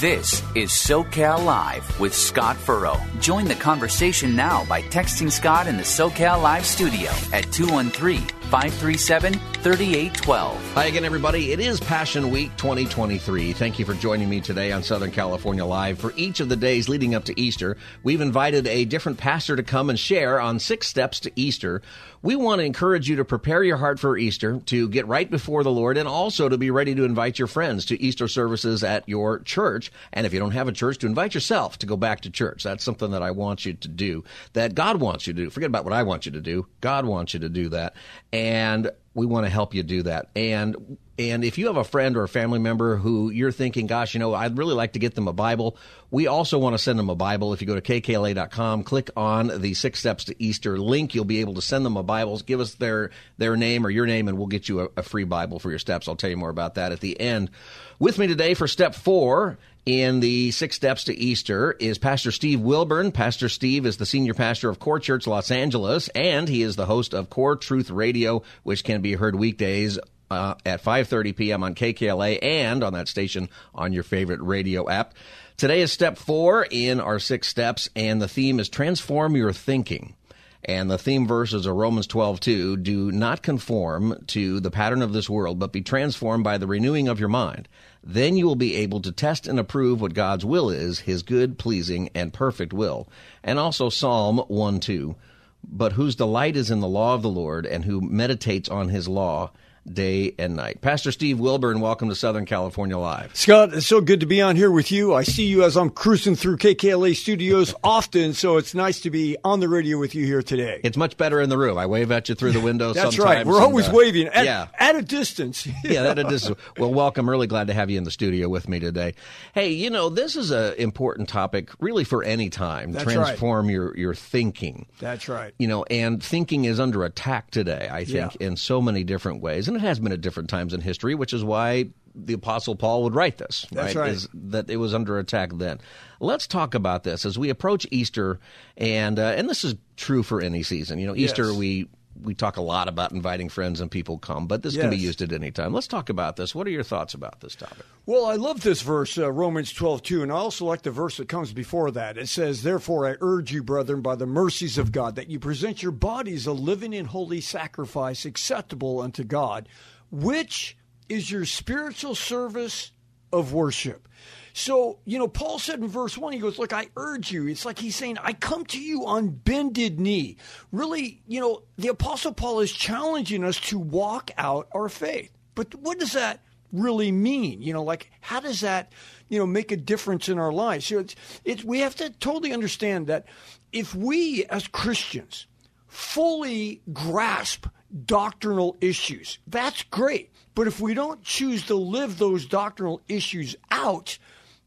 This is SoCal Live with Scott Furrow. Join the conversation now by texting Scott in the SoCal Live studio at 213 537 3812. Hi again, everybody. It is Passion Week 2023. Thank you for joining me today on Southern California Live. For each of the days leading up to Easter, we've invited a different pastor to come and share on six steps to Easter. We want to encourage you to prepare your heart for Easter, to get right before the Lord, and also to be ready to invite your friends to Easter services at your church. And if you don't have a church, to invite yourself to go back to church. That's something that I want you to do, that God wants you to do. Forget about what I want you to do. God wants you to do that. And we want to help you do that. And and if you have a friend or a family member who you're thinking, gosh, you know, I'd really like to get them a Bible, we also want to send them a Bible. If you go to kkla.com, click on the Six Steps to Easter link, you'll be able to send them a Bible. Give us their their name or your name, and we'll get you a, a free Bible for your steps. I'll tell you more about that at the end. With me today for step four in the six steps to Easter is Pastor Steve Wilburn. Pastor Steve is the senior pastor of Core Church Los Angeles, and he is the host of Core Truth Radio, which can be heard weekdays uh, at 5:30 p.m. on KKLA and on that station on your favorite radio app. Today is step four in our six steps, and the theme is transform your thinking. And the theme verses are Romans 12, 2. Do not conform to the pattern of this world, but be transformed by the renewing of your mind. Then you will be able to test and approve what God's will is, his good, pleasing, and perfect will. And also Psalm 1, 2. But whose delight is in the law of the Lord, and who meditates on his law day and night. Pastor Steve Wilburn, welcome to Southern California Live. Scott, it's so good to be on here with you. I see you as I'm cruising through KKLA studios often, so it's nice to be on the radio with you here today. It's much better in the room. I wave at you through the window That's right. We're always and, uh, waving at, yeah. at a distance. yeah, at a distance. Well, welcome. Really glad to have you in the studio with me today. Hey, you know, this is an important topic really for any time. That's Transform your, your thinking. That's right. You know, and thinking is under attack today, I think, Yeah. in so many different ways. And it has been at different times in history, which is why the Apostle Paul would write this, That's right? right. Is that it was under attack then. Let's talk about this as we approach Easter, and uh, and this is true for any season. You know, Easter Yes. we we talk a lot about inviting friends and people come, but this can be used at any time. Let's talk about this. What are your thoughts about this topic? Well, I love this verse, uh, Romans 12, 2, and I also like the verse that comes before that. It says, Therefore, I urge you, brethren, by the mercies of God, that you present your bodies a living and holy sacrifice acceptable unto God, which is your spiritual service of worship. So, you know, Paul said in verse 1, he goes, Look, I urge you. It's like he's saying, I come to you on bended knee. Really, you know, the Apostle Paul is challenging us to walk out our faith. But what does that really mean? You know, like how does that, you know, make a difference in our lives? So it's, it's we have to totally understand that if we as Christians fully grasp doctrinal issues, that's great. But if we don't choose to live those doctrinal issues out,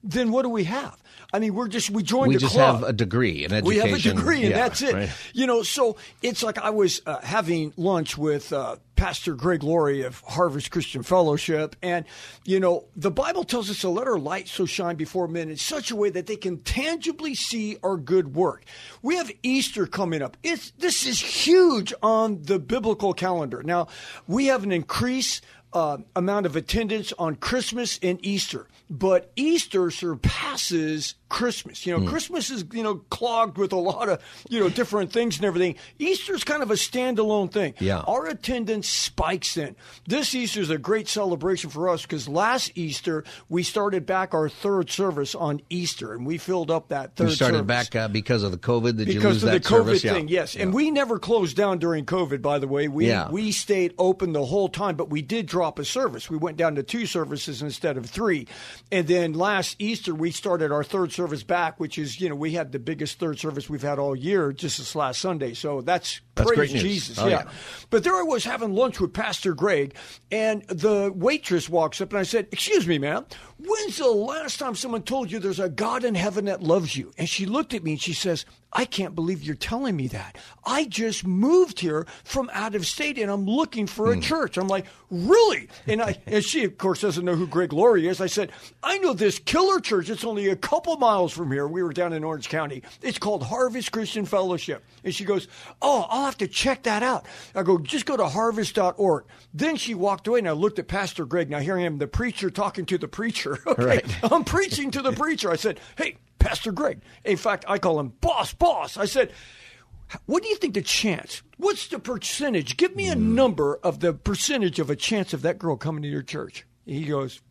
then what do we have? I mean, we're just we joined We just club. have a degree, an We have a degree, and Yeah, that's it. right. You know, so it's like I was uh, having lunch with uh, Pastor Greg Laurie of Harvest Christian Fellowship, and you know, the Bible tells us to let our light so shine before men in such a way that they can tangibly see our good work. We have Easter coming up. It's this is huge on the biblical calendar. Now, we have an increase uh, amount of attendance on Christmas and Easter, but Easter surpasses Christmas. You know, Christmas is you know clogged with a lot of you know different things and everything. Easter's kind of a standalone thing. Yeah. our attendance spikes in. This Easter is a great celebration for us because last Easter we started back our third service on Easter, and we filled up that third. You started service back uh, because of the COVID. Did you because lose of the that COVID service? Yeah. thing, yes. And we never closed down during COVID, by the way. We Yeah. we stayed open the whole time, but we did drop a service. We went down to two services instead of three. And then last Easter we started our third service back, which is, you know, we had the biggest third service we've had all year just this last Sunday. So that's, That's praise. Jesus. Oh, yeah. yeah. But there I was having lunch with Pastor Greg, and the waitress walks up, and I said, Excuse me, ma'am, when's the last time someone told you there's a God in heaven that loves you? And she looked at me and she says, I can't believe you're telling me that. I just moved here from out of state and I'm looking for a hmm. church. I'm like, really? And I and she of course doesn't know who Greg Laurie is. I said, I know this killer church. It's only a couple miles from here. We were down in Orange County. It's called Harvest Christian Fellowship. And she goes, Oh, I'll have to check that out. I go, just go to harvest.org. Then she walked away and I looked at Pastor Greg. Now here I am, the preacher talking to the preacher. Okay. Right. I'm preaching to the preacher. I said, Hey, Pastor Greg. In fact, I call him boss, boss. I said, what do you think the chance? What's the percentage? Give me a hmm. number of the percentage of a chance of that girl coming to your church. He goes,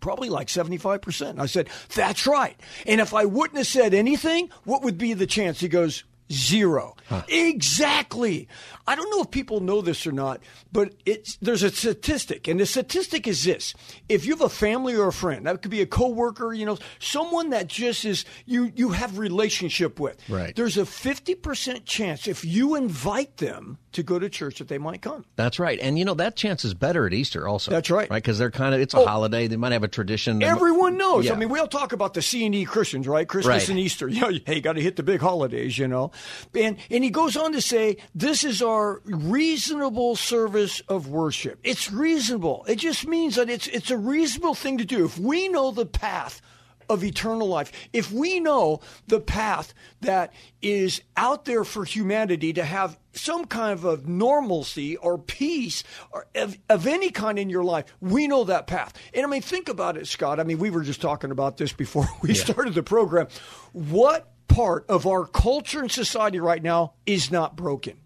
probably like 75%. I said, that's right. And if I wouldn't have said anything, what would be the chance? He goes, zero. Exactly. I don't know if people know this or not, but it's there's a statistic, and the statistic is this: if you have a family or a friend, that could be a coworker, you know, someone that just is you you have relationship with. Right. There's a fifty percent chance if you invite them to go to church that they might come. That's right. And you know, that chance is better at Easter also. That's right. Right? Because they're kind of, it's a Oh. holiday. They might have a tradition. Everyone knows. Yeah. I mean, we all talk about the C and E Christians, right? Christmas Right. and Easter. You know, hey, got to hit the big holidays, you know. And and he goes on to say, this is our reasonable service of worship. It's reasonable. It just means that it's it's a reasonable thing to do. If we know the path of eternal life. If we know the path that is out there for humanity to have some kind of a normalcy or peace or of, of any kind in your life, we know that path. And I mean, think about it, Scott. I mean, we were just talking about this before we started the program. What part of our culture and society right now is not broken?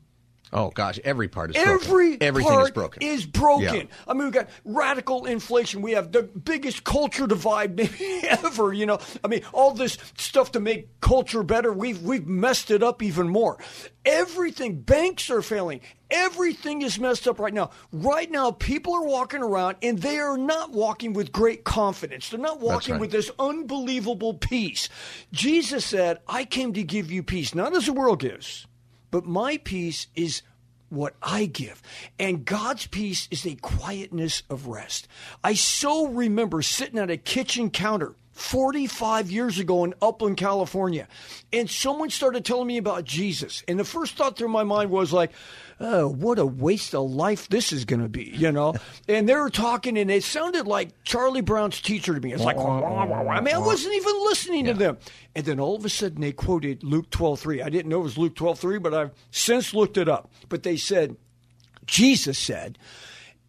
Oh, gosh. Every part is Every broken. Everything part is broken. is broken. Yeah. I mean, we've got radical inflation. We have the biggest culture divide maybe ever. You know, I mean, all this stuff to make culture better. We've we've messed it up even more. Everything. Banks are failing. Everything is messed up right now. Right now, people are walking around and they are not walking with great confidence. They're not walking right. with this unbelievable peace. Jesus said, "I came to give you peace, not as the world gives." But my peace is what I give. And God's peace is a quietness of rest. I so remember sitting at a kitchen counter 45 years ago in Upland, California, and someone started telling me about Jesus. And the first thought through my mind was like, oh, what a waste of life this is going to be, you know? and they were talking, and it sounded like Charlie Brown's teacher to me. It's like, I mean, I wasn't even listening to them. And then all of a sudden they quoted Luke 12:3. I didn't know it was Luke 12:3, but I've since looked it up. But they said, Jesus said,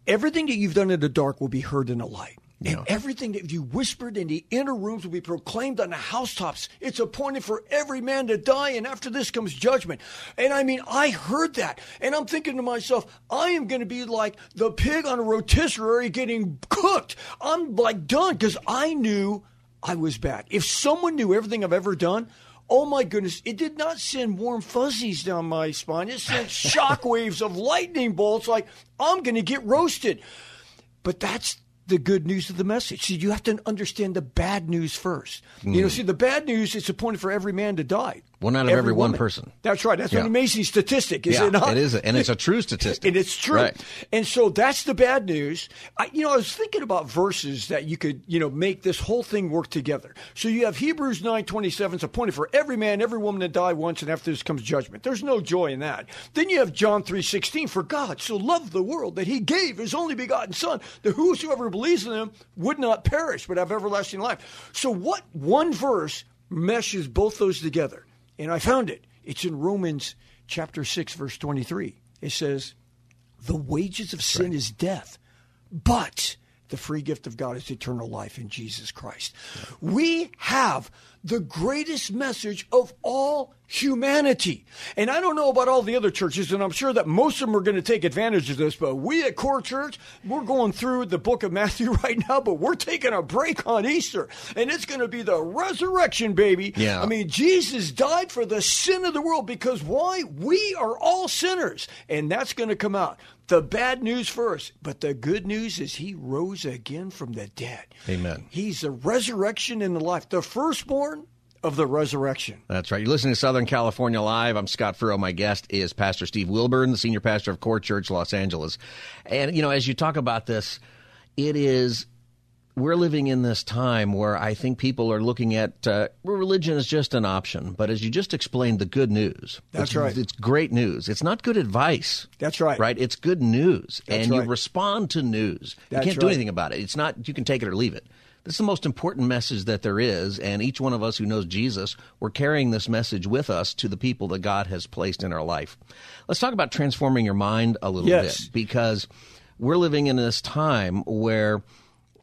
everything that you've done in the dark will be heard in the light. And everything that you whispered in the inner rooms will be proclaimed on the housetops. It's appointed for every man to die, and after this comes judgment. And I mean, I heard that, and I'm thinking to myself, I am going to be like the pig on a rotisserie getting cooked. I'm like done because I knew I was back. If someone knew everything I've ever done, oh my goodness, it did not send warm fuzzies down my spine. It sent shockwaves of lightning bolts like I'm going to get roasted. But that's the good news of the message. See, you have to understand the bad news first. You know, hmm. see, the bad news it's appointed for every man to die. One out of every one woman. person. That's right. That's Yeah. an amazing statistic, is yeah, it not? it is. And it's a true statistic. And it's true. Right. And so that's the bad news. I, you know, I was thinking about verses that you could, you know, make this whole thing work together. So you have Hebrews 9:27, it's appointed for every man, every woman to die once, and after this comes judgment. There's no joy in that. Then you have John 3:16, for God so loved the world that he gave his only begotten son, that whosoever believes in him would not perish, but have everlasting life. So what one verse meshes both those together? And I found it. It's in Romans chapter 6, verse 23. It says, the wages of sin is death, but the free gift of God is eternal life in Jesus Christ. We have the greatest message of all humanity. And I don't know about all the other churches, and I'm sure that most of them are going to take advantage of this, but we at Core Church, we're going through the book of Matthew right now, but we're taking a break on Easter, and it's going to be the resurrection, baby. Yeah. I mean, Jesus died for the sin of the world because why? We are all sinners, and that's going to come out. The bad news first, but the good news is he rose again from the dead. Amen. He's the resurrection and the life. The firstborn of the resurrection. That's right. You're listening to Southern California Live. I'm Scott Furrow. My guest is Pastor Steve Wilburn, the senior pastor of Core Church, Los Angeles. And, you know, as you talk about this, it is we're living in this time where I think people are looking at uh, religion as just an option. But as you just explained, the good news. That's it's, right. It's great news. It's not good advice. That's right. Right? It's good news. That's and right. you respond to news. That's you can't do anything about it. It's not, you can take it or leave it. This is the most important message that there is, and each one of us who knows Jesus, we're carrying this message with us to the people that God has placed in our life. Let's talk about transforming your mind a little Yes. bit because we're living in this time where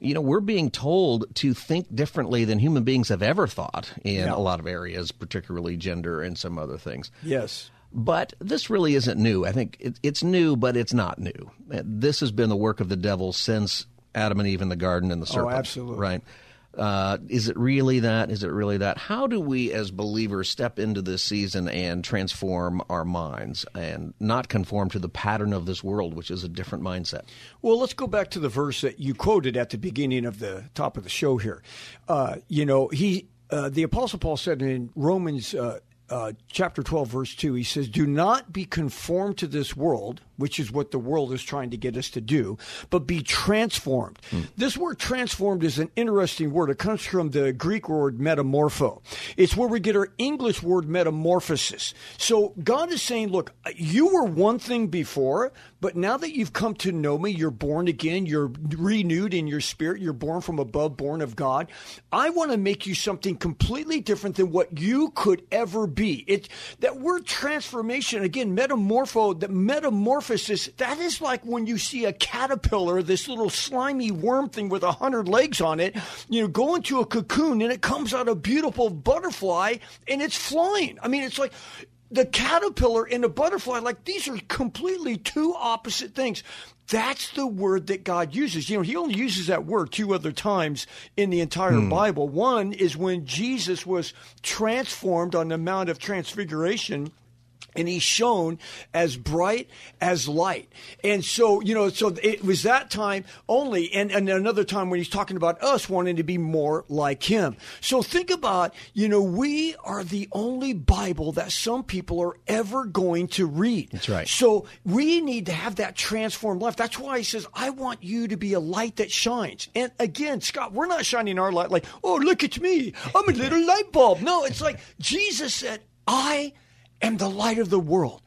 you know we're being told to think differently than human beings have ever thought in Yeah. a lot of areas particularly gender and some other things Yes. but this really isn't new i think it, it's new but it's not new this has been the work of the devil since adam and eve in the garden and the oh, serpent Oh, absolutely. right uh, is it really that? Is it really that? How do we, as believers, step into this season and transform our minds and not conform to the pattern of this world, which is a different mindset? Well, let's go back to the verse that you quoted at the beginning of the top of the show here. Uh, you know, he, uh, the Apostle Paul said in Romans uh, uh, chapter 12, verse 2, he says, Do not be conformed to this world, which is what the world is trying to get us to do, but be transformed. Hmm. This word transformed is an interesting word. It comes from the Greek word metamorpho. It's where we get our English word metamorphosis. So God is saying, Look, you were one thing before, but now that you've come to know me, you're born again, you're renewed in your spirit, you're born from above, born of God. I want to make you something completely different than what you could ever be. It that word transformation again, metamorpho, the metamorphosis. That is like when you see a caterpillar, this little slimy worm thing with a hundred legs on it, you know, go into a cocoon and it comes out a beautiful butterfly and it's flying. I mean, it's like the caterpillar and the butterfly, like these are completely two opposite things. That's the word that God uses. You know, He only uses that word two other times in the entire hmm. Bible. One is when Jesus was transformed on the Mount of Transfiguration and he's shown as bright as light. And so, you know, so it was that time only, and, and another time when he's talking about us wanting to be more like him. So think about, you know, we are the only Bible that some people are ever going to read. That's right. So we need to have that transformed life. That's why he says, I want you to be a light that shines. And again, Scott, we're not shining our light like, oh, look at me. I'm a little light bulb. No, it's like Jesus said, I am the light of the world.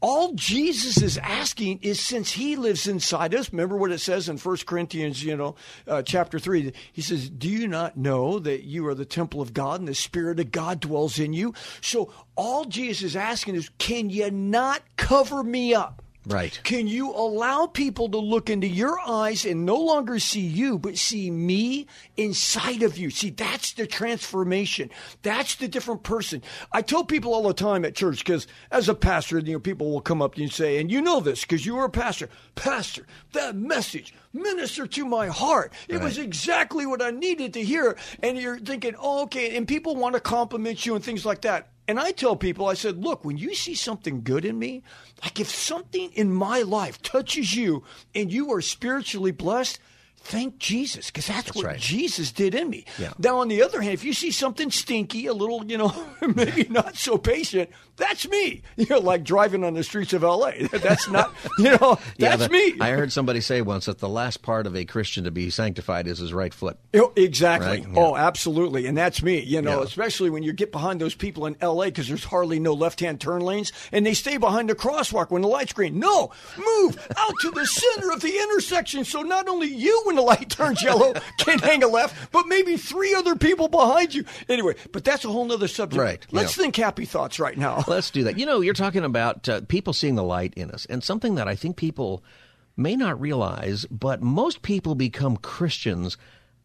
All Jesus is asking is since he lives inside us, remember what it says in 1 Corinthians, you know, uh, chapter 3. He says, Do you not know that you are the temple of God and the Spirit of God dwells in you? So all Jesus is asking is, Can you not cover me up? Right. Can you allow people to look into your eyes and no longer see you, but see me inside of you? See, that's the transformation. That's the different person. I tell people all the time at church, because as a pastor, you know, people will come up to you and say, and you know this because you were a pastor, Pastor, that message ministered to my heart. It was exactly what I needed to hear. And you're thinking, oh, okay. And people want to compliment you and things like that. And I tell people, I said, look, when you see something good in me, like if something in my life touches you and you are spiritually blessed, thank Jesus, because that's, what right. Jesus did in me. Yeah. Now, on the other hand, if you see something stinky, a little, you know, maybe not so patient, that's me. You know, like driving on the streets of LA. That's not, you know, Yeah, that's me. I heard somebody say once that the last part of a Christian to be sanctified is his right foot. Oh, exactly. Right? Yeah. Oh, absolutely. And that's me, you know, especially when you get behind those people in LA because there's hardly no left hand turn lanes and they stay behind the crosswalk when the light's green. No, move out to the center of the intersection so not only you, when the light turns yellow, can't hang a left, but maybe three other people behind you. Anyway, but that's a whole nother subject. Right, Let's yeah. think happy thoughts right now. Let's do that. You know, you're talking about uh, people seeing the light in us, and something that I think people may not realize, but most people become Christians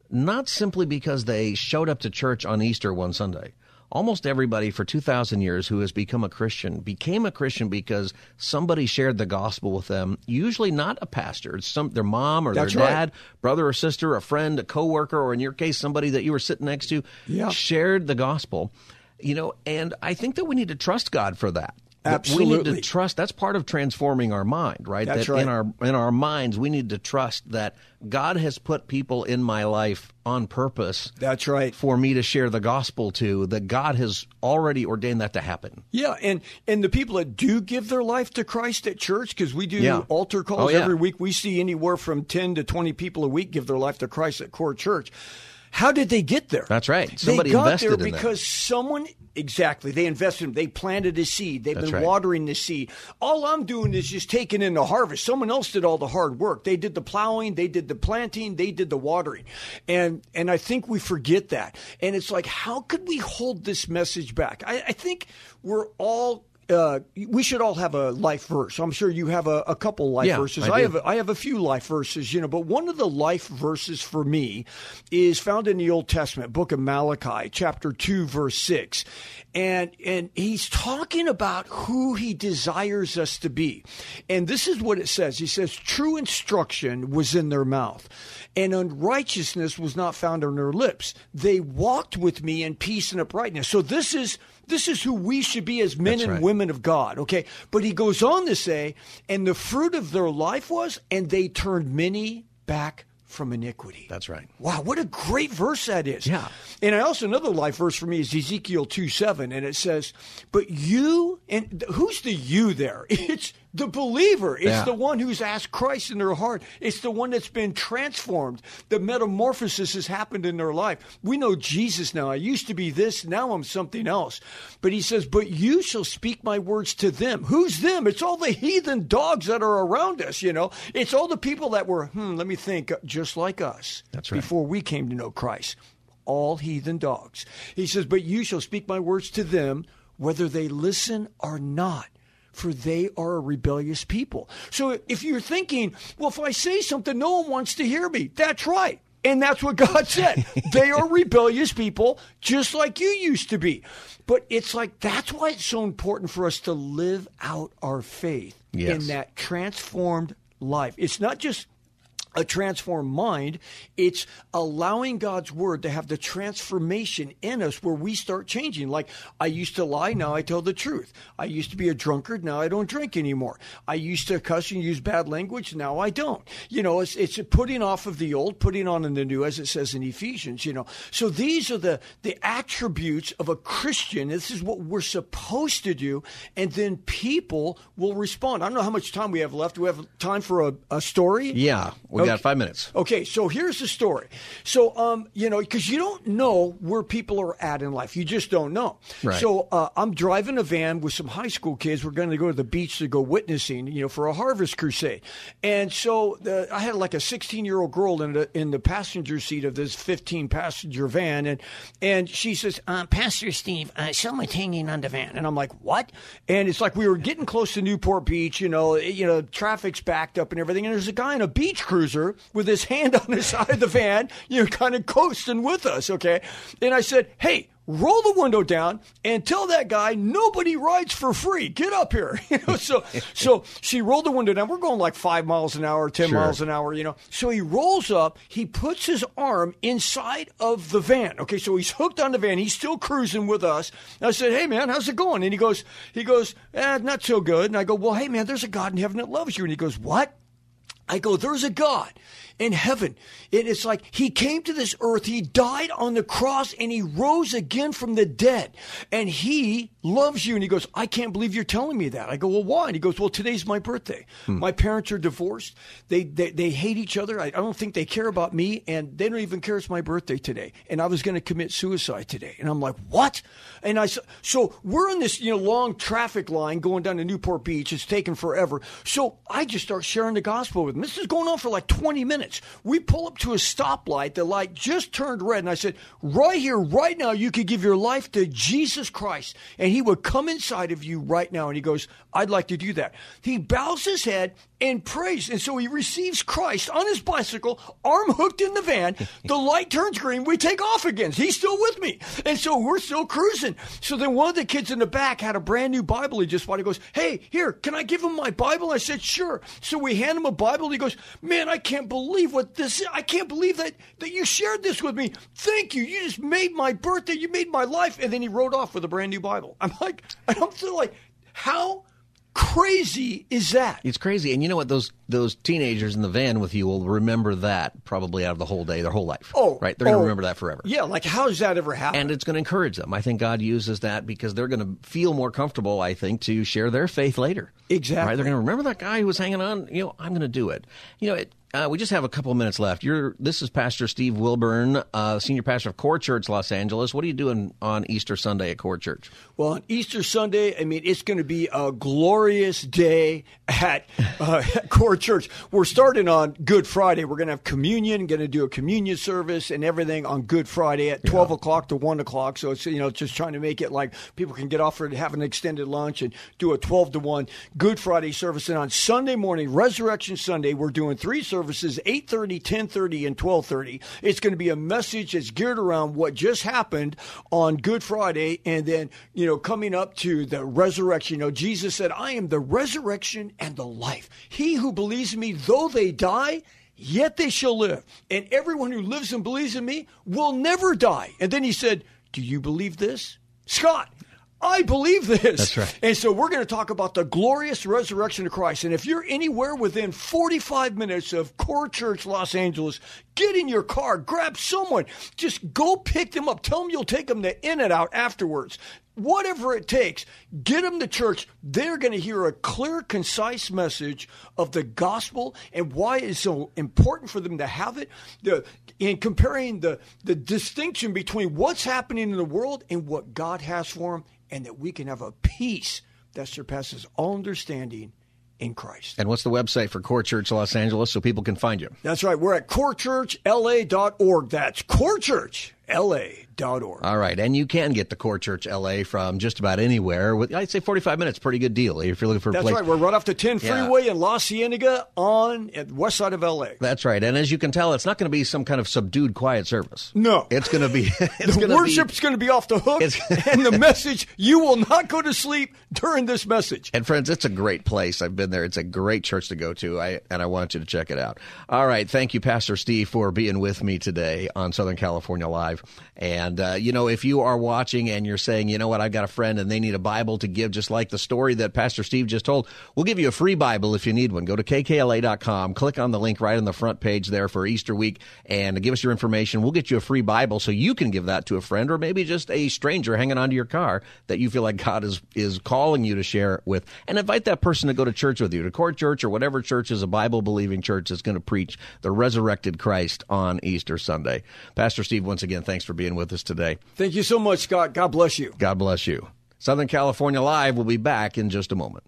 not simply because they showed up to church on Easter one Sunday. Almost everybody for 2,000 years who has become a Christian became a Christian because somebody shared the gospel with them, usually not a pastor. It's some, their mom or That's their right. dad, brother or sister, a friend, a coworker, or in your case, somebody that you were sitting next to Yeah. shared the gospel. You know, and I think that we need to trust God for that. Absolutely. We need to trust. That's part of transforming our mind, right? That's that right. in our in our minds, we need to trust that God has put people in my life on purpose. That's right. For me to share the gospel to, that God has already ordained that to happen. Yeah, and and the people that do give their life to Christ at church, because we do Yeah. altar calls Oh, yeah. every week. We see anywhere from ten to twenty people a week give their life to Christ at Core Church. How did they get there? That's right. Somebody they got invested there in because someone exactly they invested in. They planted a seed. They've That's been right. watering the seed. All I'm doing is just taking in the harvest. Someone else did all the hard work. They did the plowing. They did the planting. They did the watering. And and I think we forget that. And it's like, how could we hold this message back? I, I think we're all. Uh, we should all have a life verse. I'm sure you have a, a couple life Yeah, verses. I I have a, I have a few life verses, you know, but one of the life verses for me is found in the Old Testament, book of Malachi, chapter 2, verse 6. And and he's talking about who he desires us to be. And this is what it says. He says, True instruction was in their mouth, and unrighteousness was not found on their lips. They walked with me in peace and uprightness. So this is this is who we should be as men That's and right. women of God. Okay. But he goes on to say, and the fruit of their life was, and they turned many back from iniquity. That's right. Wow, what a great verse that is. Yeah. And I also another life verse for me is Ezekiel 2 7, and it says, But you and who's the you there? It's the believer. It's Yeah. the one who's asked Christ in their heart. It's the one that's been transformed. The metamorphosis has happened in their life. We know Jesus now. I used to be this, now I'm something else. But he says, But you shall speak my words to them. Who's them? It's all the heathen dogs that are around us, you know. It's all the people that were, hmm, let me think, just like us. That's right. Before we came to know Christ all heathen dogs. He says, But you shall speak my words to them, whether they listen or not. For they are a rebellious people. So if you're thinking, well, if I say something, no one wants to hear me, that's right. And that's what God said. they are rebellious people, just like you used to be. But it's like, that's why it's so important for us to live out our faith Yes. in that transformed life. It's not just a transformed mind, it's allowing God's word to have the transformation in us where we start changing. Like, I used to lie, now I tell the truth. I used to be a drunkard, now I don't drink anymore. I used to cuss and use bad language, now I don't. You know, it's, it's putting off of the old, putting on in the new, as it says in Ephesians, you know. So these are the, the attributes of a Christian. This is what we're supposed to do. And then people will respond. I don't know how much time we have left. Do we have time for a, a story? Yeah, we got five minutes. Okay, so here's the story. So, um, you know, because you don't know where people are at in life, you just don't know. Right. So, uh, I'm driving a van with some high school kids. We're going to go to the beach to go witnessing, you know, for a harvest crusade. And so, the, I had like a 16 year old girl in the in the passenger seat of this 15 passenger van, and and she says, uh, "Pastor Steve, uh, someone's hanging on the van," and I'm like, "What?" And it's like we were getting close to Newport Beach, you know, you know, traffic's backed up and everything, and there's a guy in a beach cruiser with his hand on the side of the van, you know, kind of coasting with us, okay? And I said, "Hey." Roll the window down and tell that guy nobody rides for free. Get up here. You know, so so she rolled the window down. We're going like five miles an hour, ten Sure. miles an hour, you know. So he rolls up, he puts his arm inside of the van. Okay, so he's hooked on the van. He's still cruising with us. And I said, Hey man, how's it going? And he goes, he goes, eh, not so good. And I go, Well, hey man, there's a God in heaven that loves you. And he goes, What? I go, there's a God in heaven. And it's like he came to this earth, he died on the cross, and he rose again from the dead. And he loves you. And he goes, I can't believe you're telling me that. I go, Well, why? And he goes, Well, today's my birthday. Hmm. My parents are divorced. They, they they hate each other. I, I don't think they care about me, and they don't even care it's my birthday today. And I was going to commit suicide today. And I'm like, What? And I so we're in this you know long traffic line going down to Newport Beach. It's taken forever. So I just start sharing the gospel with him. This is going on for like 20 minutes. We pull up to a stoplight. The light just turned red, and I said, "Right here, right now, you could give your life to Jesus Christ, and He would come inside of you right now." And he goes, "I'd like to do that." He bows his head and prays, and so he receives Christ on his bicycle, arm hooked in the van. The light turns green. We take off again. He's still with me, and so we're still cruising. So then one of the kids in the back had a brand new Bible he just bought. He goes, "Hey, here, can I give him my Bible?" I said, "Sure." So we hand him a Bible. He goes, "Man, I can't believe what this is. I can't believe that that you shared this with me. Thank you. You just made my birthday. You made my life." And then he rode off with a brand new Bible. I'm like, I don't feel like. How crazy is that? It's crazy, and you know what? Those those teenagers in the van with you will remember that probably out of the whole day, their whole life. Oh, right, they're going oh, to remember that forever. Yeah, like how does that ever happen? And it's going to encourage them. I think God uses that because they're going to feel more comfortable. I think to share their faith later. Exactly. Right? They're going to remember that guy who was hanging on. You know, I'm going to do it. You know, it, uh, we just have a couple of minutes left. You're this is Pastor Steve Wilburn, uh, senior pastor of Core Church Los Angeles. What are you doing on Easter Sunday at Core Church? Well, on Easter Sunday, I mean, it's going to be a glorious day at, uh, at Core Church. We're starting on Good Friday. We're going to have communion, going to do a communion service and everything on Good Friday at 12 yeah. o'clock to 1 o'clock. So it's, you know, just trying to make it like people can get off for have an extended lunch and do a 12 to 1 Good Friday service. And on Sunday morning, Resurrection Sunday, we're doing three services, 8.30, 10.30, and 12.30. It's going to be a message that's geared around what just happened on Good Friday and then, you know, coming up to the resurrection. You know, Jesus said, I am the resurrection and the life. He who believes in me, though they die, yet they shall live. And everyone who lives and believes in me will never die. And then he said, Do you believe this? Scott, I believe this. That's right. And so we're going to talk about the glorious resurrection of Christ. And if you're anywhere within 45 minutes of Core Church Los Angeles, get in your car, grab someone, just go pick them up. Tell them you'll take them to In and Out afterwards. Whatever it takes, get them to church. They're going to hear a clear, concise message of the gospel and why it's so important for them to have it. The, in comparing the, the distinction between what's happening in the world and what God has for them and that we can have a peace that surpasses all understanding in Christ. And what's the website for Core Church Los Angeles so people can find you? That's right. We're at corechurchla.org. That's Core Church la.org. All right. And you can get the Core Church LA from just about anywhere. With, I'd say 45 minutes, pretty good deal if you're looking for a That's place. right. We're right off the 10 freeway yeah. in La Cienega on the west side of LA. That's right. And as you can tell, it's not going to be some kind of subdued, quiet service. No. It's going to be. It's the worship's going to be off the hook. and the message, you will not go to sleep during this message. And friends, it's a great place. I've been there. It's a great church to go to. I, and I want you to check it out. All right. Thank you, Pastor Steve, for being with me today on Southern California Live. And, uh, you know, if you are watching and you're saying, you know what, I've got a friend and they need a Bible to give, just like the story that Pastor Steve just told, we'll give you a free Bible if you need one. Go to kkla.com, click on the link right on the front page there for Easter week, and give us your information. We'll get you a free Bible so you can give that to a friend or maybe just a stranger hanging onto your car that you feel like God is, is calling you to share with. And invite that person to go to church with you, to Core Church or whatever church is a Bible believing church that's going to preach the resurrected Christ on Easter Sunday. Pastor Steve, once again, thanks for being being with us today. Thank you so much, Scott. God bless you. God bless you. Southern California Live will be back in just a moment.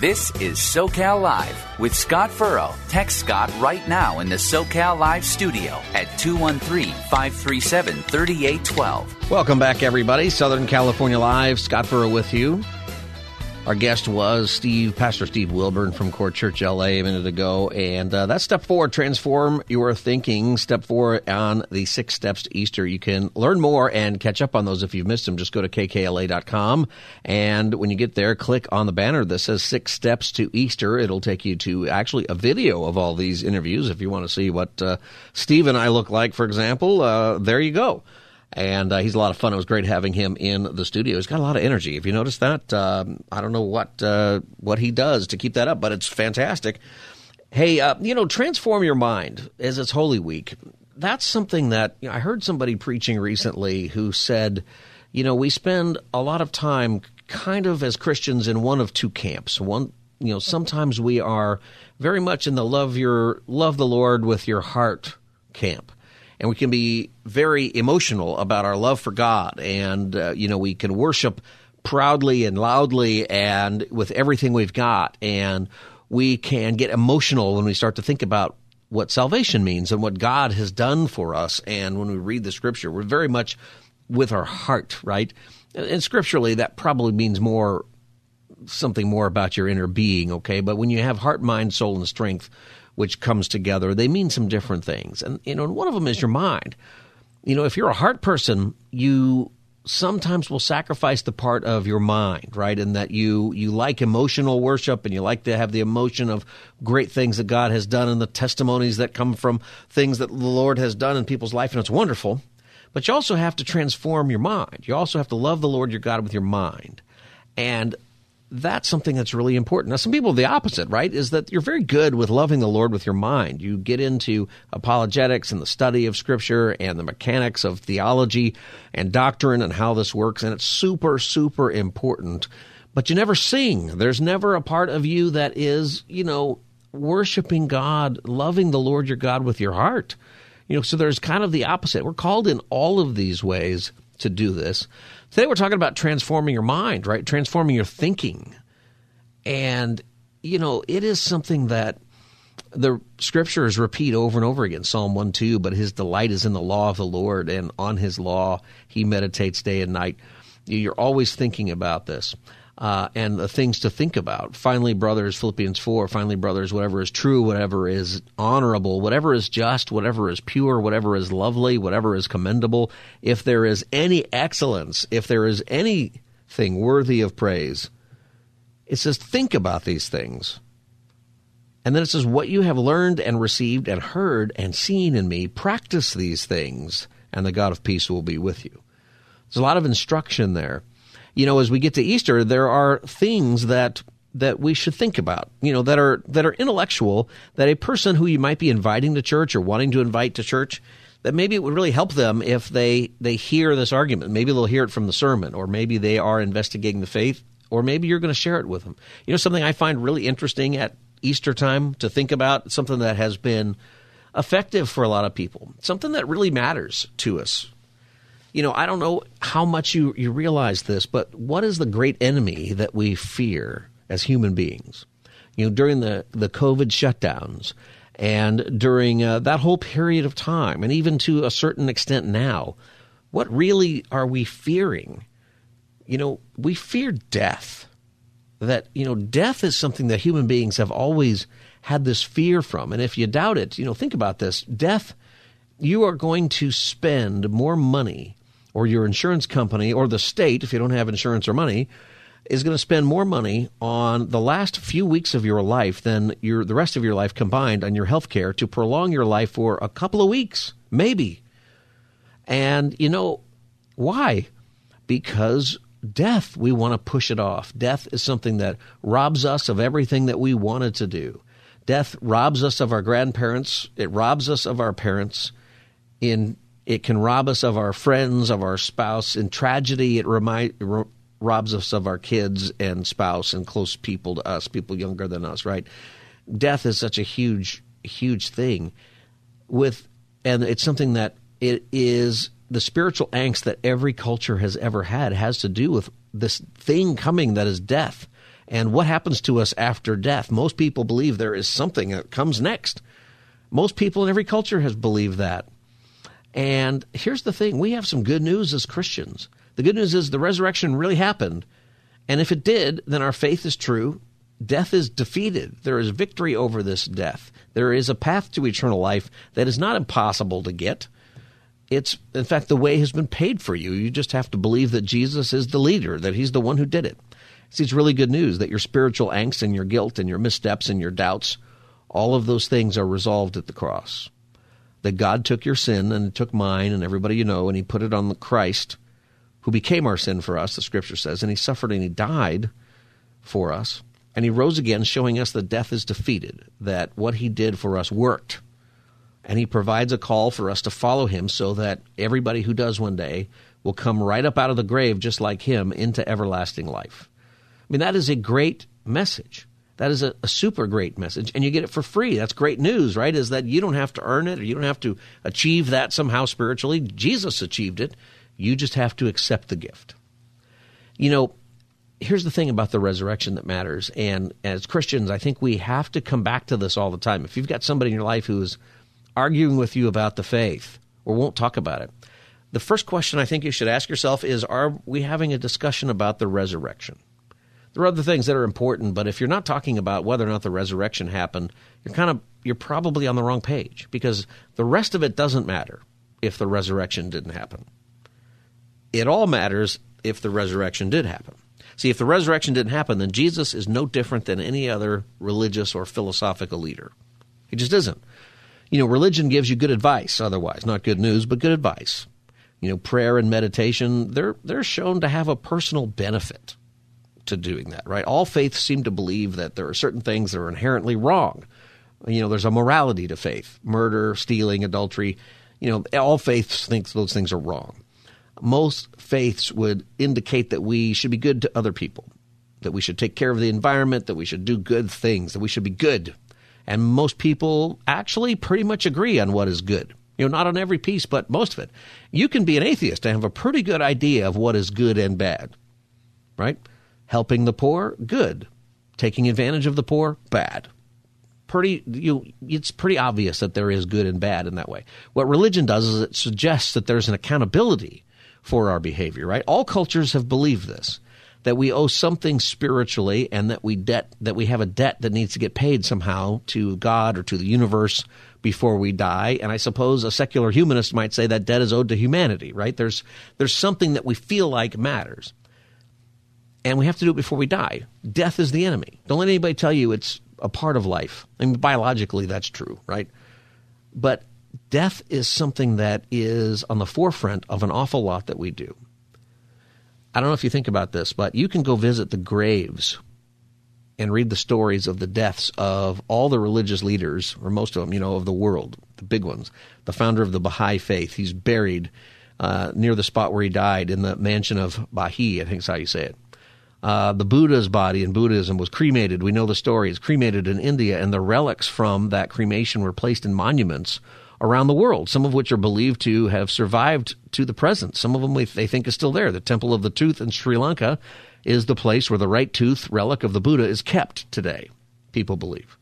This is SoCal Live with Scott Furrow. Text Scott right now in the SoCal Live studio at 213 537 3812. Welcome back, everybody. Southern California Live. Scott Furrow with you. Our guest was Steve, Pastor Steve Wilburn from Core Church LA a minute ago. And uh, that's step four, transform your thinking. Step four on the six steps to Easter. You can learn more and catch up on those if you've missed them. Just go to kkla.com. And when you get there, click on the banner that says six steps to Easter. It'll take you to actually a video of all these interviews. If you want to see what uh, Steve and I look like, for example, uh, there you go and uh, he's a lot of fun. It was great having him in the studio. He's got a lot of energy. If you notice that, um, I don't know what uh, what he does to keep that up, but it's fantastic. Hey, uh, you know, transform your mind as it's Holy Week. That's something that you know, I heard somebody preaching recently who said, you know, we spend a lot of time kind of as Christians in one of two camps. One, you know, sometimes we are very much in the love your love the Lord with your heart camp and we can be very emotional about our love for God, and uh, you know we can worship proudly and loudly and with everything we've got, and we can get emotional when we start to think about what salvation means and what God has done for us, and when we read the Scripture, we're very much with our heart, right? And scripturally, that probably means more something more about your inner being, okay? But when you have heart, mind, soul, and strength, which comes together, they mean some different things. And, you know, and one of them is your mind. You know, if you're a heart person, you sometimes will sacrifice the part of your mind, right? And that you you like emotional worship and you like to have the emotion of great things that God has done and the testimonies that come from things that the Lord has done in people's life and it's wonderful. But you also have to transform your mind. You also have to love the Lord your God with your mind. And that's something that's really important. Now, some people the opposite, right? Is that you're very good with loving the Lord with your mind. You get into apologetics and the study of Scripture and the mechanics of theology and doctrine and how this works, and it's super, super important. But you never sing. There's never a part of you that is, you know, worshiping God, loving the Lord your God with your heart. You know, so there's kind of the opposite. We're called in all of these ways to do this. Today we're talking about transforming your mind, right? Transforming your thinking. And, you know, it is something that the scriptures repeat over and over again Psalm 1 2, but his delight is in the law of the Lord, and on his law he meditates day and night. You're always thinking about this uh, and the things to think about. Finally, brothers, Philippians 4, finally, brothers, whatever is true, whatever is honorable, whatever is just, whatever is pure, whatever is lovely, whatever is commendable, if there is any excellence, if there is anything worthy of praise, it says, think about these things. And then it says, what you have learned and received and heard and seen in me, practice these things, and the God of peace will be with you. There's a lot of instruction there you know, as we get to Easter, there are things that that we should think about, you know, that are that are intellectual, that a person who you might be inviting to church or wanting to invite to church, that maybe it would really help them if they they hear this argument. Maybe they'll hear it from the sermon, or maybe they are investigating the faith, or maybe you're going to share it with them. You know, something I find really interesting at Easter time to think about, something that has been effective for a lot of people, something that really matters to us you know, I don't know how much you, you realize this, but what is the great enemy that we fear as human beings? You know, during the, the COVID shutdowns and during uh, that whole period of time, and even to a certain extent now, what really are we fearing? You know, we fear death. That, you know, death is something that human beings have always had this fear from. And if you doubt it, you know, think about this death, you are going to spend more money or your insurance company or the state, if you don't have insurance or money, is going to spend more money on the last few weeks of your life than your the rest of your life combined on your health care to prolong your life for a couple of weeks, maybe. And you know why? Because death, we want to push it off. Death is something that robs us of everything that we wanted to do. Death robs us of our grandparents, it robs us of our parents in it can rob us of our friends, of our spouse. In tragedy, it remind, r- robs us of our kids and spouse and close people to us, people younger than us, right? Death is such a huge, huge thing. With and it's something that it is the spiritual angst that every culture has ever had has to do with this thing coming that is death. And what happens to us after death? Most people believe there is something that comes next. Most people in every culture has believed that. And here's the thing we have some good news as Christians. The good news is the resurrection really happened. And if it did, then our faith is true. Death is defeated. There is victory over this death. There is a path to eternal life that is not impossible to get. It's, in fact, the way has been paid for you. You just have to believe that Jesus is the leader, that he's the one who did it. See, it's really good news that your spiritual angst and your guilt and your missteps and your doubts, all of those things are resolved at the cross that God took your sin and took mine and everybody you know, and He put it on the Christ, who became our sin for us, the Scripture says, and He suffered and He died for us, and He rose again, showing us that death is defeated, that what He did for us worked, and He provides a call for us to follow Him, so that everybody who does one day will come right up out of the grave, just like Him, into everlasting life. I mean, that is a great message. That is a, a, super great message, and you get it for free. That's great news, right? Is that you don't have to earn it or you don't have to achieve that somehow spiritually. Jesus achieved it. You just have to accept the gift. You know, here's the thing about the resurrection that matters. And as Christians, I think we have to come back to this all the time. If you've got somebody in your life who is arguing with you about the faith or won't talk about it, the first question I think you should ask yourself is Are we having a discussion about the resurrection? There are other things that are important, but if you're not talking about whether or not the resurrection happened, you're kind of you're probably on the wrong page because the rest of it doesn't matter if the resurrection didn't happen. It all matters if the resurrection did happen. See, if the resurrection didn't happen, then Jesus is no different than any other religious or philosophical leader. He just isn't. You know, religion gives you good advice otherwise, not good news, but good advice you know, prayer and meditation, they're they're shown to have a personal benefit to doing that, right? All faiths seem to believe that there are certain things that are inherently wrong. You know, there's a morality to faith. Murder, stealing, adultery, you know, all faiths think those things are wrong. Most faiths would indicate that we should be good to other people, that we should take care of the environment, that we should do good things, that we should be good. And most people actually pretty much agree on what is good. You know, not on every piece, but most of it. You can be an atheist and have a pretty good idea of what is good and bad, right? Helping the poor, good. Taking advantage of the poor, bad. Pretty, you, it's pretty obvious that there is good and bad in that way. What religion does is it suggests that there's an accountability for our behavior, right? All cultures have believed this that we owe something spiritually and that we debt that we have a debt that needs to get paid somehow to God or to the universe before we die. And I suppose a secular humanist might say that debt is owed to humanity, right? There's there's something that we feel like matters. And we have to do it before we die. Death is the enemy. Don't let anybody tell you it's a part of life. I mean biologically that's true, right? But death is something that is on the forefront of an awful lot that we do. I don't know if you think about this, but you can go visit the graves and read the stories of the deaths of all the religious leaders, or most of them, you know, of the world, the big ones. The founder of the Baha'i faith, he's buried uh, near the spot where he died in the mansion of Bahi, I think is how you say it. Uh, the Buddha's body in Buddhism was cremated. We know the story. It's cremated in India, and the relics from that cremation were placed in monuments around the world, some of which are believed to have survived to the present. Some of them they think is still there. The Temple of the Tooth in Sri Lanka is the place where the right tooth relic of the Buddha is kept today, people believe.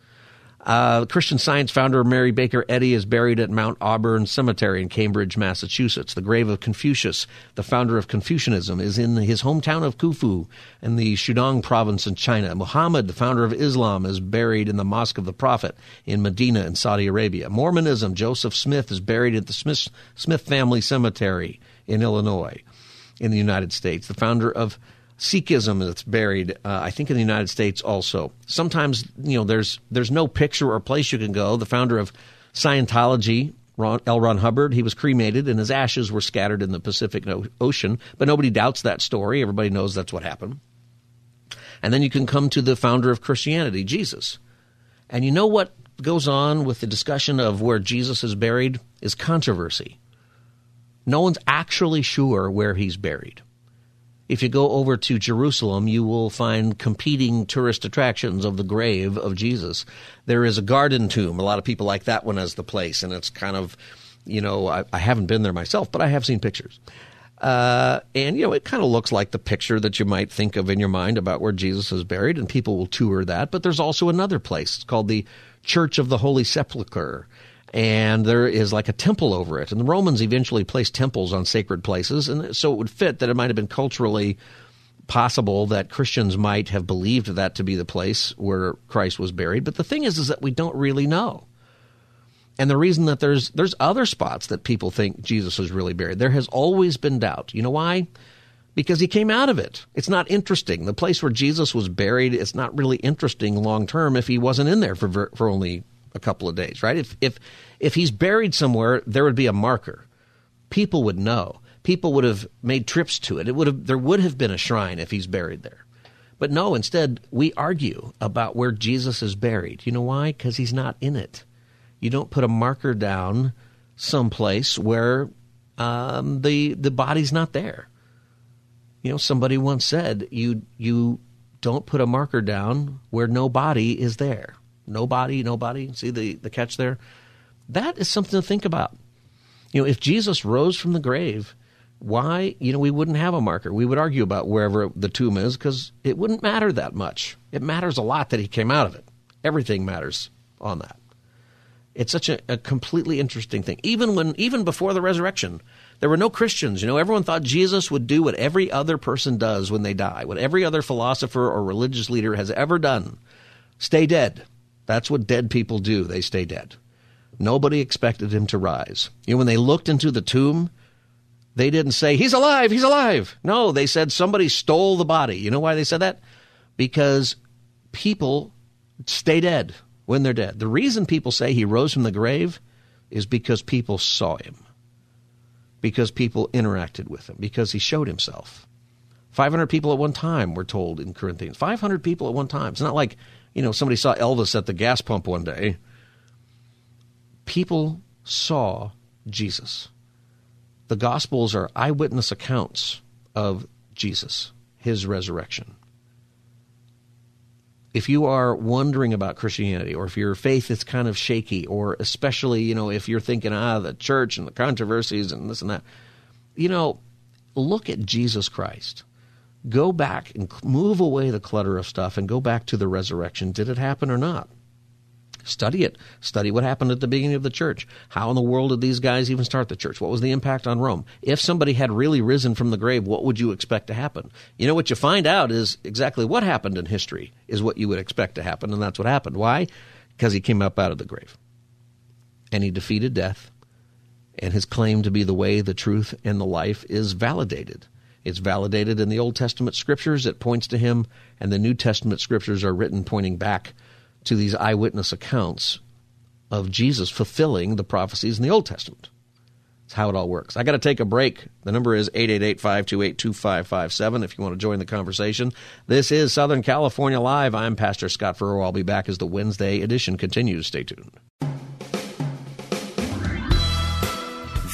Uh, Christian Science founder Mary Baker Eddy is buried at Mount Auburn Cemetery in Cambridge, Massachusetts. The grave of Confucius, the founder of Confucianism, is in his hometown of Qufu in the Shandong province in China. Muhammad, the founder of Islam, is buried in the Mosque of the Prophet in Medina in Saudi Arabia. Mormonism, Joseph Smith is buried at the Smith, Smith Family Cemetery in Illinois in the United States. The founder of Sikhism that's buried, uh, I think, in the United States also. Sometimes, you know, there's there's no picture or place you can go. The founder of Scientology, Ron, L. Ron Hubbard, he was cremated and his ashes were scattered in the Pacific Ocean, but nobody doubts that story. Everybody knows that's what happened. And then you can come to the founder of Christianity, Jesus. And you know what goes on with the discussion of where Jesus is buried is controversy. No one's actually sure where he's buried. If you go over to Jerusalem, you will find competing tourist attractions of the grave of Jesus. There is a garden tomb. A lot of people like that one as the place, and it's kind of, you know, I, I haven't been there myself, but I have seen pictures. Uh, and, you know, it kind of looks like the picture that you might think of in your mind about where Jesus is buried, and people will tour that. But there's also another place. It's called the Church of the Holy Sepulchre and there is like a temple over it. And the Romans eventually placed temples on sacred places, and so it would fit that it might have been culturally possible that Christians might have believed that to be the place where Christ was buried. But the thing is, is that we don't really know. And the reason that there's there's other spots that people think Jesus was really buried, there has always been doubt. You know why? Because he came out of it. It's not interesting. The place where Jesus was buried, it's not really interesting long term if he wasn't in there for for only a couple of days, right? If if if he's buried somewhere, there would be a marker. People would know. People would have made trips to it. It would have there would have been a shrine if he's buried there. But no, instead we argue about where Jesus is buried. You know why? Cuz he's not in it. You don't put a marker down someplace where um, the the body's not there. You know, somebody once said you you don't put a marker down where no body is there. Nobody, nobody. See the, the catch there? That is something to think about. You know, if Jesus rose from the grave, why, you know, we wouldn't have a marker. We would argue about wherever the tomb is because it wouldn't matter that much. It matters a lot that he came out of it. Everything matters on that. It's such a, a completely interesting thing. Even when, even before the resurrection, there were no Christians. You know, everyone thought Jesus would do what every other person does when they die, what every other philosopher or religious leader has ever done stay dead. That's what dead people do. They stay dead. Nobody expected him to rise. You know, when they looked into the tomb, they didn't say, He's alive, he's alive. No, they said somebody stole the body. You know why they said that? Because people stay dead when they're dead. The reason people say he rose from the grave is because people saw him. because people interacted with him, because he showed himself. 500 people at one time, we're told in Corinthians. 500 people at one time. It's not like, you know, somebody saw Elvis at the gas pump one day. People saw Jesus. The Gospels are eyewitness accounts of Jesus, his resurrection. If you are wondering about Christianity, or if your faith is kind of shaky, or especially, you know, if you're thinking, ah, the church and the controversies and this and that, you know, look at Jesus Christ go back and move away the clutter of stuff and go back to the resurrection. Did it happen or not? Study it. Study what happened at the beginning of the church. How in the world did these guys even start the church? What was the impact on Rome? If somebody had really risen from the grave, what would you expect to happen? You know, what you find out is exactly what happened in history is what you would expect to happen, and that's what happened. Why? Because he came up out of the grave. And he defeated death, and his claim to be the way, the truth, and the life is validated. It's validated in the Old Testament scriptures. It points to him, and the New Testament scriptures are written pointing back to these eyewitness accounts of Jesus fulfilling the prophecies in the Old Testament. That's how it all works. I got to take a break. The number is 888-528-2557 if you want to join the conversation. This is Southern California Live. I'm Pastor Scott Furrow. I'll be back as the Wednesday edition continues. Stay tuned.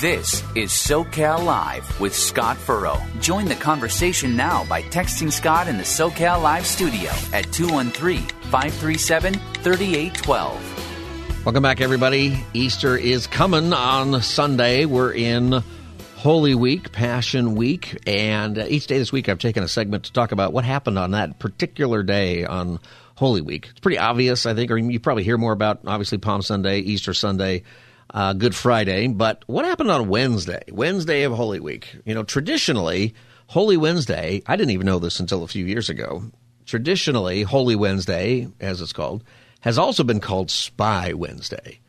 This is SoCal Live with Scott Furrow. Join the conversation now by texting Scott in the SoCal Live studio at 213 537 3812. Welcome back, everybody. Easter is coming on Sunday. We're in Holy Week, Passion Week, and each day this week I've taken a segment to talk about what happened on that particular day on Holy Week. It's pretty obvious, I think, or you probably hear more about obviously Palm Sunday, Easter Sunday uh, Good Friday. But what happened on Wednesday, Wednesday of Holy Week? You know, traditionally, Holy Wednesday, I didn't even know this until a few years ago. Traditionally, Holy Wednesday, as it's called, has also been called Spy Wednesday.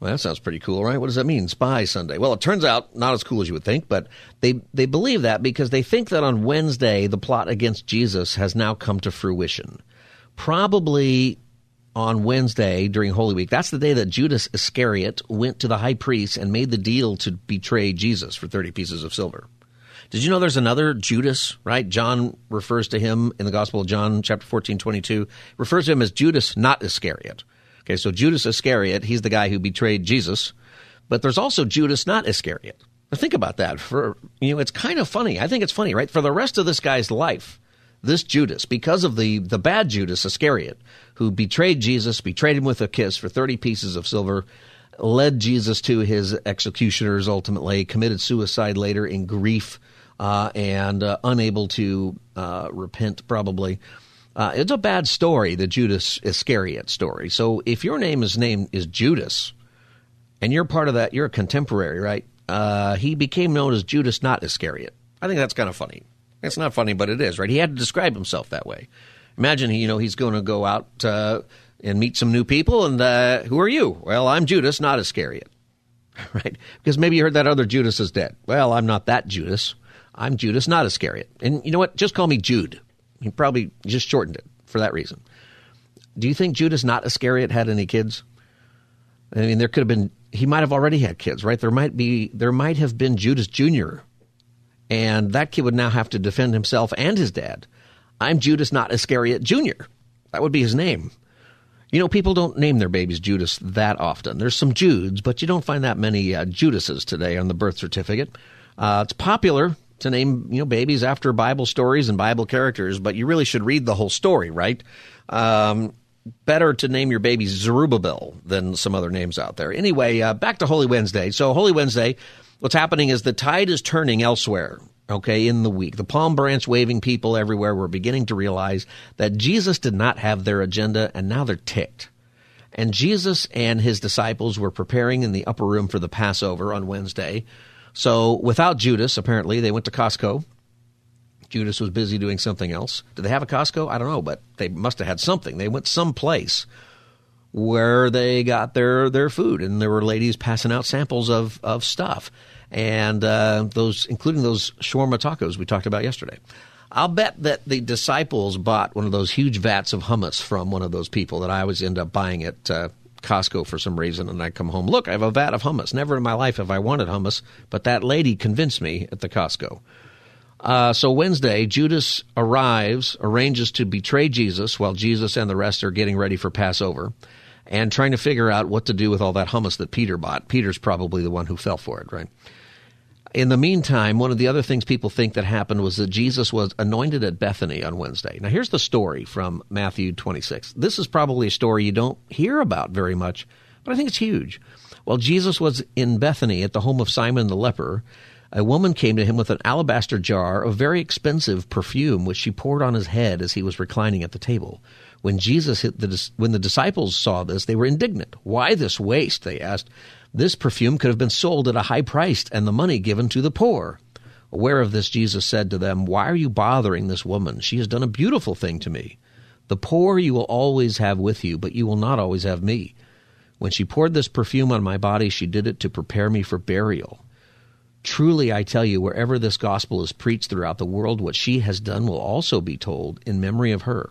Well, that sounds pretty cool, right? What does that mean, Spy Sunday? Well, it turns out not as cool as you would think, but they, they believe that because they think that on Wednesday, the plot against Jesus has now come to fruition. Probably on Wednesday during Holy Week. That's the day that Judas Iscariot went to the high priest and made the deal to betray Jesus for 30 pieces of silver. Did you know there's another Judas, right? John refers to him in the Gospel of John, chapter 14, 22, refers to him as Judas, not Iscariot. Okay, so Judas Iscariot, he's the guy who betrayed Jesus, but there's also Judas, not Iscariot. Now think about that. For you know, it's kind of funny. I think it's funny, right? For the rest of this guy's life, this Judas, because of the, the bad Judas Iscariot, who betrayed Jesus, betrayed him with a kiss for 30 pieces of silver, led Jesus to his executioners ultimately, committed suicide later in grief uh, and uh, unable to uh, repent, probably. Uh, it's a bad story, the Judas Iscariot story. So if your name is name is Judas, and you're part of that, you're a contemporary, right? Uh, he became known as Judas, not Iscariot. I think that's kind of funny. It's not funny, but it is, right? He had to describe himself that way. Imagine, you know, he's going to go out uh, and meet some new people, and uh, who are you? Well, I'm Judas, not Iscariot, right? Because maybe you heard that other Judas is dead. Well, I'm not that Judas. I'm Judas, not Iscariot. And you know what? Just call me Jude. He probably just shortened it for that reason. Do you think Judas, not Iscariot, had any kids? I mean, there could have been. He might have already had kids, right? There might be. There might have been Judas Jr and that kid would now have to defend himself and his dad. I'm Judas, not Iscariot Jr. That would be his name. You know, people don't name their babies Judas that often. There's some Judes, but you don't find that many uh, Judases today on the birth certificate. Uh, it's popular to name you know babies after Bible stories and Bible characters, but you really should read the whole story, right? Um, better to name your baby Zerubbabel than some other names out there. Anyway, uh, back to Holy Wednesday. So Holy Wednesday, what's happening is the tide is turning elsewhere. Okay, in the week, the palm branch waving people everywhere were beginning to realize that Jesus did not have their agenda, and now they're ticked. And Jesus and his disciples were preparing in the upper room for the Passover on Wednesday. So, without Judas, apparently, they went to Costco. Judas was busy doing something else. Did they have a Costco? I don't know, but they must have had something. They went someplace where they got their, their food, and there were ladies passing out samples of, of stuff and uh, those, including those shawarma tacos we talked about yesterday. I'll bet that the disciples bought one of those huge vats of hummus from one of those people that I always end up buying at uh, Costco for some reason, and I come home. Look, I have a vat of hummus. Never in my life have I wanted hummus, but that lady convinced me at the Costco. Uh, so Wednesday, Judas arrives, arranges to betray Jesus while Jesus and the rest are getting ready for Passover and trying to figure out what to do with all that hummus that Peter bought. Peter's probably the one who fell for it, right? In the meantime, one of the other things people think that happened was that Jesus was anointed at Bethany on Wednesday. Now, here's the story from Matthew 26. This is probably a story you don't hear about very much, but I think it's huge. While Jesus was in Bethany at the home of Simon the leper, a woman came to him with an alabaster jar of very expensive perfume, which she poured on his head as he was reclining at the table. When Jesus hit the, when the disciples saw this, they were indignant. Why this waste? They asked. This perfume could have been sold at a high price and the money given to the poor. Aware of this, Jesus said to them, Why are you bothering this woman? She has done a beautiful thing to me. The poor you will always have with you, but you will not always have me. When she poured this perfume on my body, she did it to prepare me for burial. Truly, I tell you, wherever this gospel is preached throughout the world, what she has done will also be told in memory of her.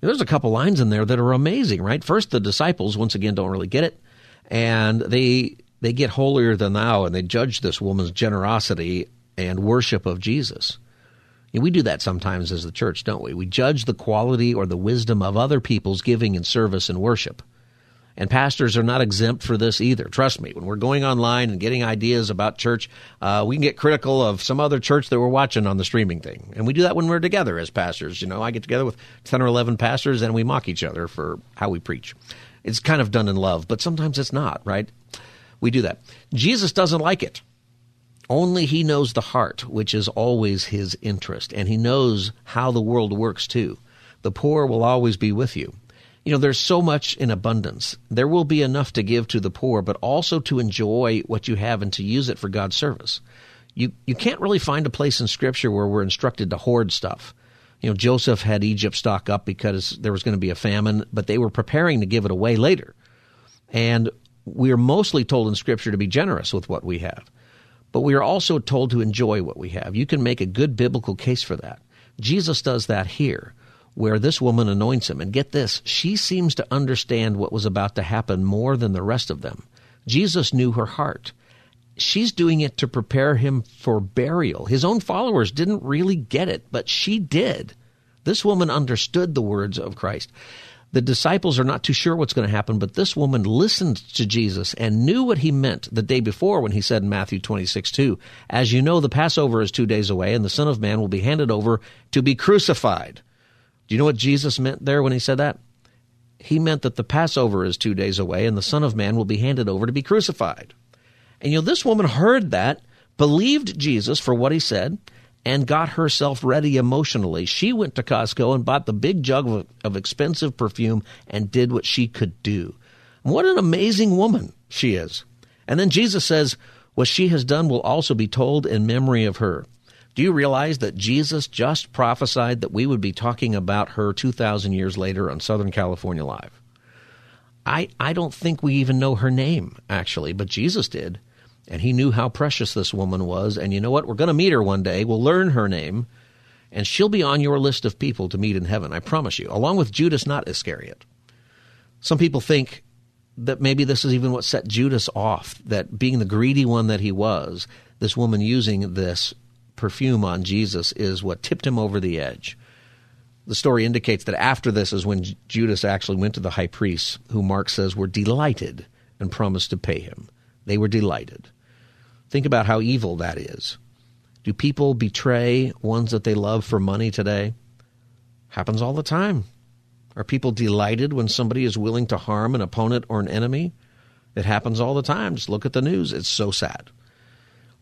There's a couple lines in there that are amazing, right? First, the disciples, once again, don't really get it, and they they get holier than thou, and they judge this woman's generosity and worship of Jesus. And we do that sometimes as the church, don't we? We judge the quality or the wisdom of other people's giving and service and worship. And pastors are not exempt for this either. Trust me, when we're going online and getting ideas about church, uh, we can get critical of some other church that we're watching on the streaming thing. And we do that when we're together as pastors. You know, I get together with 10 or 11 pastors and we mock each other for how we preach. It's kind of done in love, but sometimes it's not, right? We do that. Jesus doesn't like it. Only he knows the heart, which is always his interest, and he knows how the world works too. The poor will always be with you. You know, there's so much in abundance. There will be enough to give to the poor, but also to enjoy what you have and to use it for God's service. You, you can't really find a place in Scripture where we're instructed to hoard stuff. You know, Joseph had Egypt stock up because there was going to be a famine, but they were preparing to give it away later. And we are mostly told in Scripture to be generous with what we have, but we are also told to enjoy what we have. You can make a good biblical case for that. Jesus does that here where this woman anoints him. And get this, she seems to understand what was about to happen more than the rest of them. Jesus knew her heart. She's doing it to prepare him for burial. His own followers didn't really get it, but she did. This woman understood the words of Christ. The disciples are not too sure what's going to happen, but this woman listened to Jesus and knew what he meant the day before when he said in Matthew 26, 2, As you know, the Passover is two days away, and the Son of Man will be handed over to be crucified. Do you know what Jesus meant there when he said that? He meant that the Passover is two days away and the Son of Man will be handed over to be crucified. And you know, this woman heard that, believed Jesus for what he said, and got herself ready emotionally. She went to Costco and bought the big jug of, of expensive perfume and did what she could do. What an amazing woman she is. And then Jesus says, What she has done will also be told in memory of her. Do you realize that Jesus just prophesied that we would be talking about her 2,000 years later on Southern California Live? I, I don't think we even know her name, actually, but Jesus did. And he knew how precious this woman was. And you know what? We're going to meet her one day. We'll learn her name. And she'll be on your list of people to meet in heaven, I promise you, along with Judas, not Iscariot. Some people think that maybe this is even what set Judas off, that being the greedy one that he was, this woman using this perfume on Jesus is what tipped him over the edge. The story indicates that after this is when Judas actually went to the high priests, who Mark says were delighted and promised to pay him. They were delighted. Think about how evil that is. Do people betray ones that they love for money today? Happens all the time. Are people delighted when somebody is willing to harm an opponent or an enemy? It happens all the time. Just look at the news. It's so sad.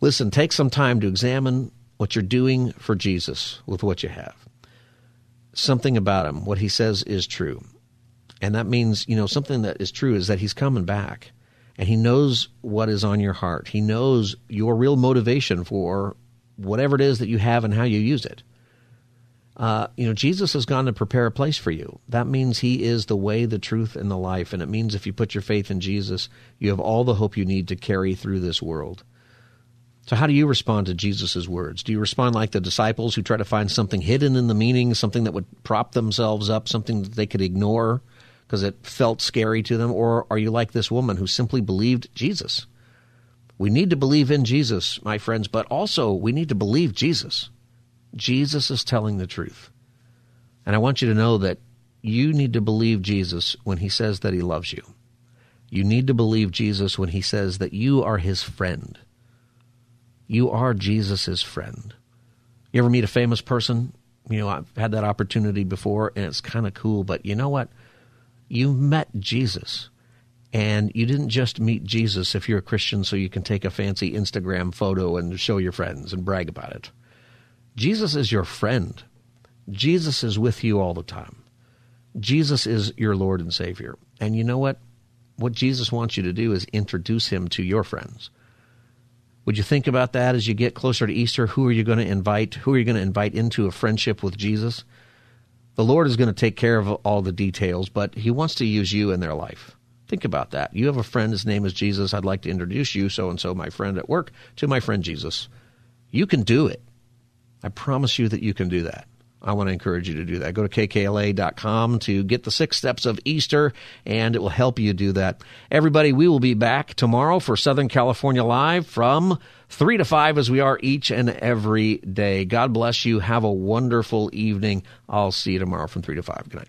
Listen, take some time to examine what you're doing for Jesus with what you have. Something about him, what he says is true. And that means, you know, something that is true is that he's coming back and he knows what is on your heart. He knows your real motivation for whatever it is that you have and how you use it. Uh, you know, Jesus has gone to prepare a place for you. That means He is the way, the truth, and the life. And it means if you put your faith in Jesus, you have all the hope you need to carry through this world. So, how do you respond to Jesus' words? Do you respond like the disciples who try to find something hidden in the meaning, something that would prop themselves up, something that they could ignore because it felt scary to them? Or are you like this woman who simply believed Jesus? We need to believe in Jesus, my friends, but also we need to believe Jesus. Jesus is telling the truth. And I want you to know that you need to believe Jesus when he says that he loves you. You need to believe Jesus when he says that you are his friend. You are Jesus' friend. You ever meet a famous person? You know, I've had that opportunity before, and it's kind of cool, but you know what? You met Jesus. And you didn't just meet Jesus if you're a Christian so you can take a fancy Instagram photo and show your friends and brag about it. Jesus is your friend. Jesus is with you all the time. Jesus is your Lord and Savior. And you know what? What Jesus wants you to do is introduce him to your friends. Would you think about that as you get closer to Easter? Who are you going to invite? Who are you going to invite into a friendship with Jesus? The Lord is going to take care of all the details, but he wants to use you in their life. Think about that. You have a friend, his name is Jesus. I'd like to introduce you, so and so, my friend at work, to my friend Jesus. You can do it. I promise you that you can do that. I want to encourage you to do that. Go to kkla.com to get the six steps of Easter, and it will help you do that. Everybody, we will be back tomorrow for Southern California Live from 3 to 5 as we are each and every day. God bless you. Have a wonderful evening. I'll see you tomorrow from 3 to 5. Good night.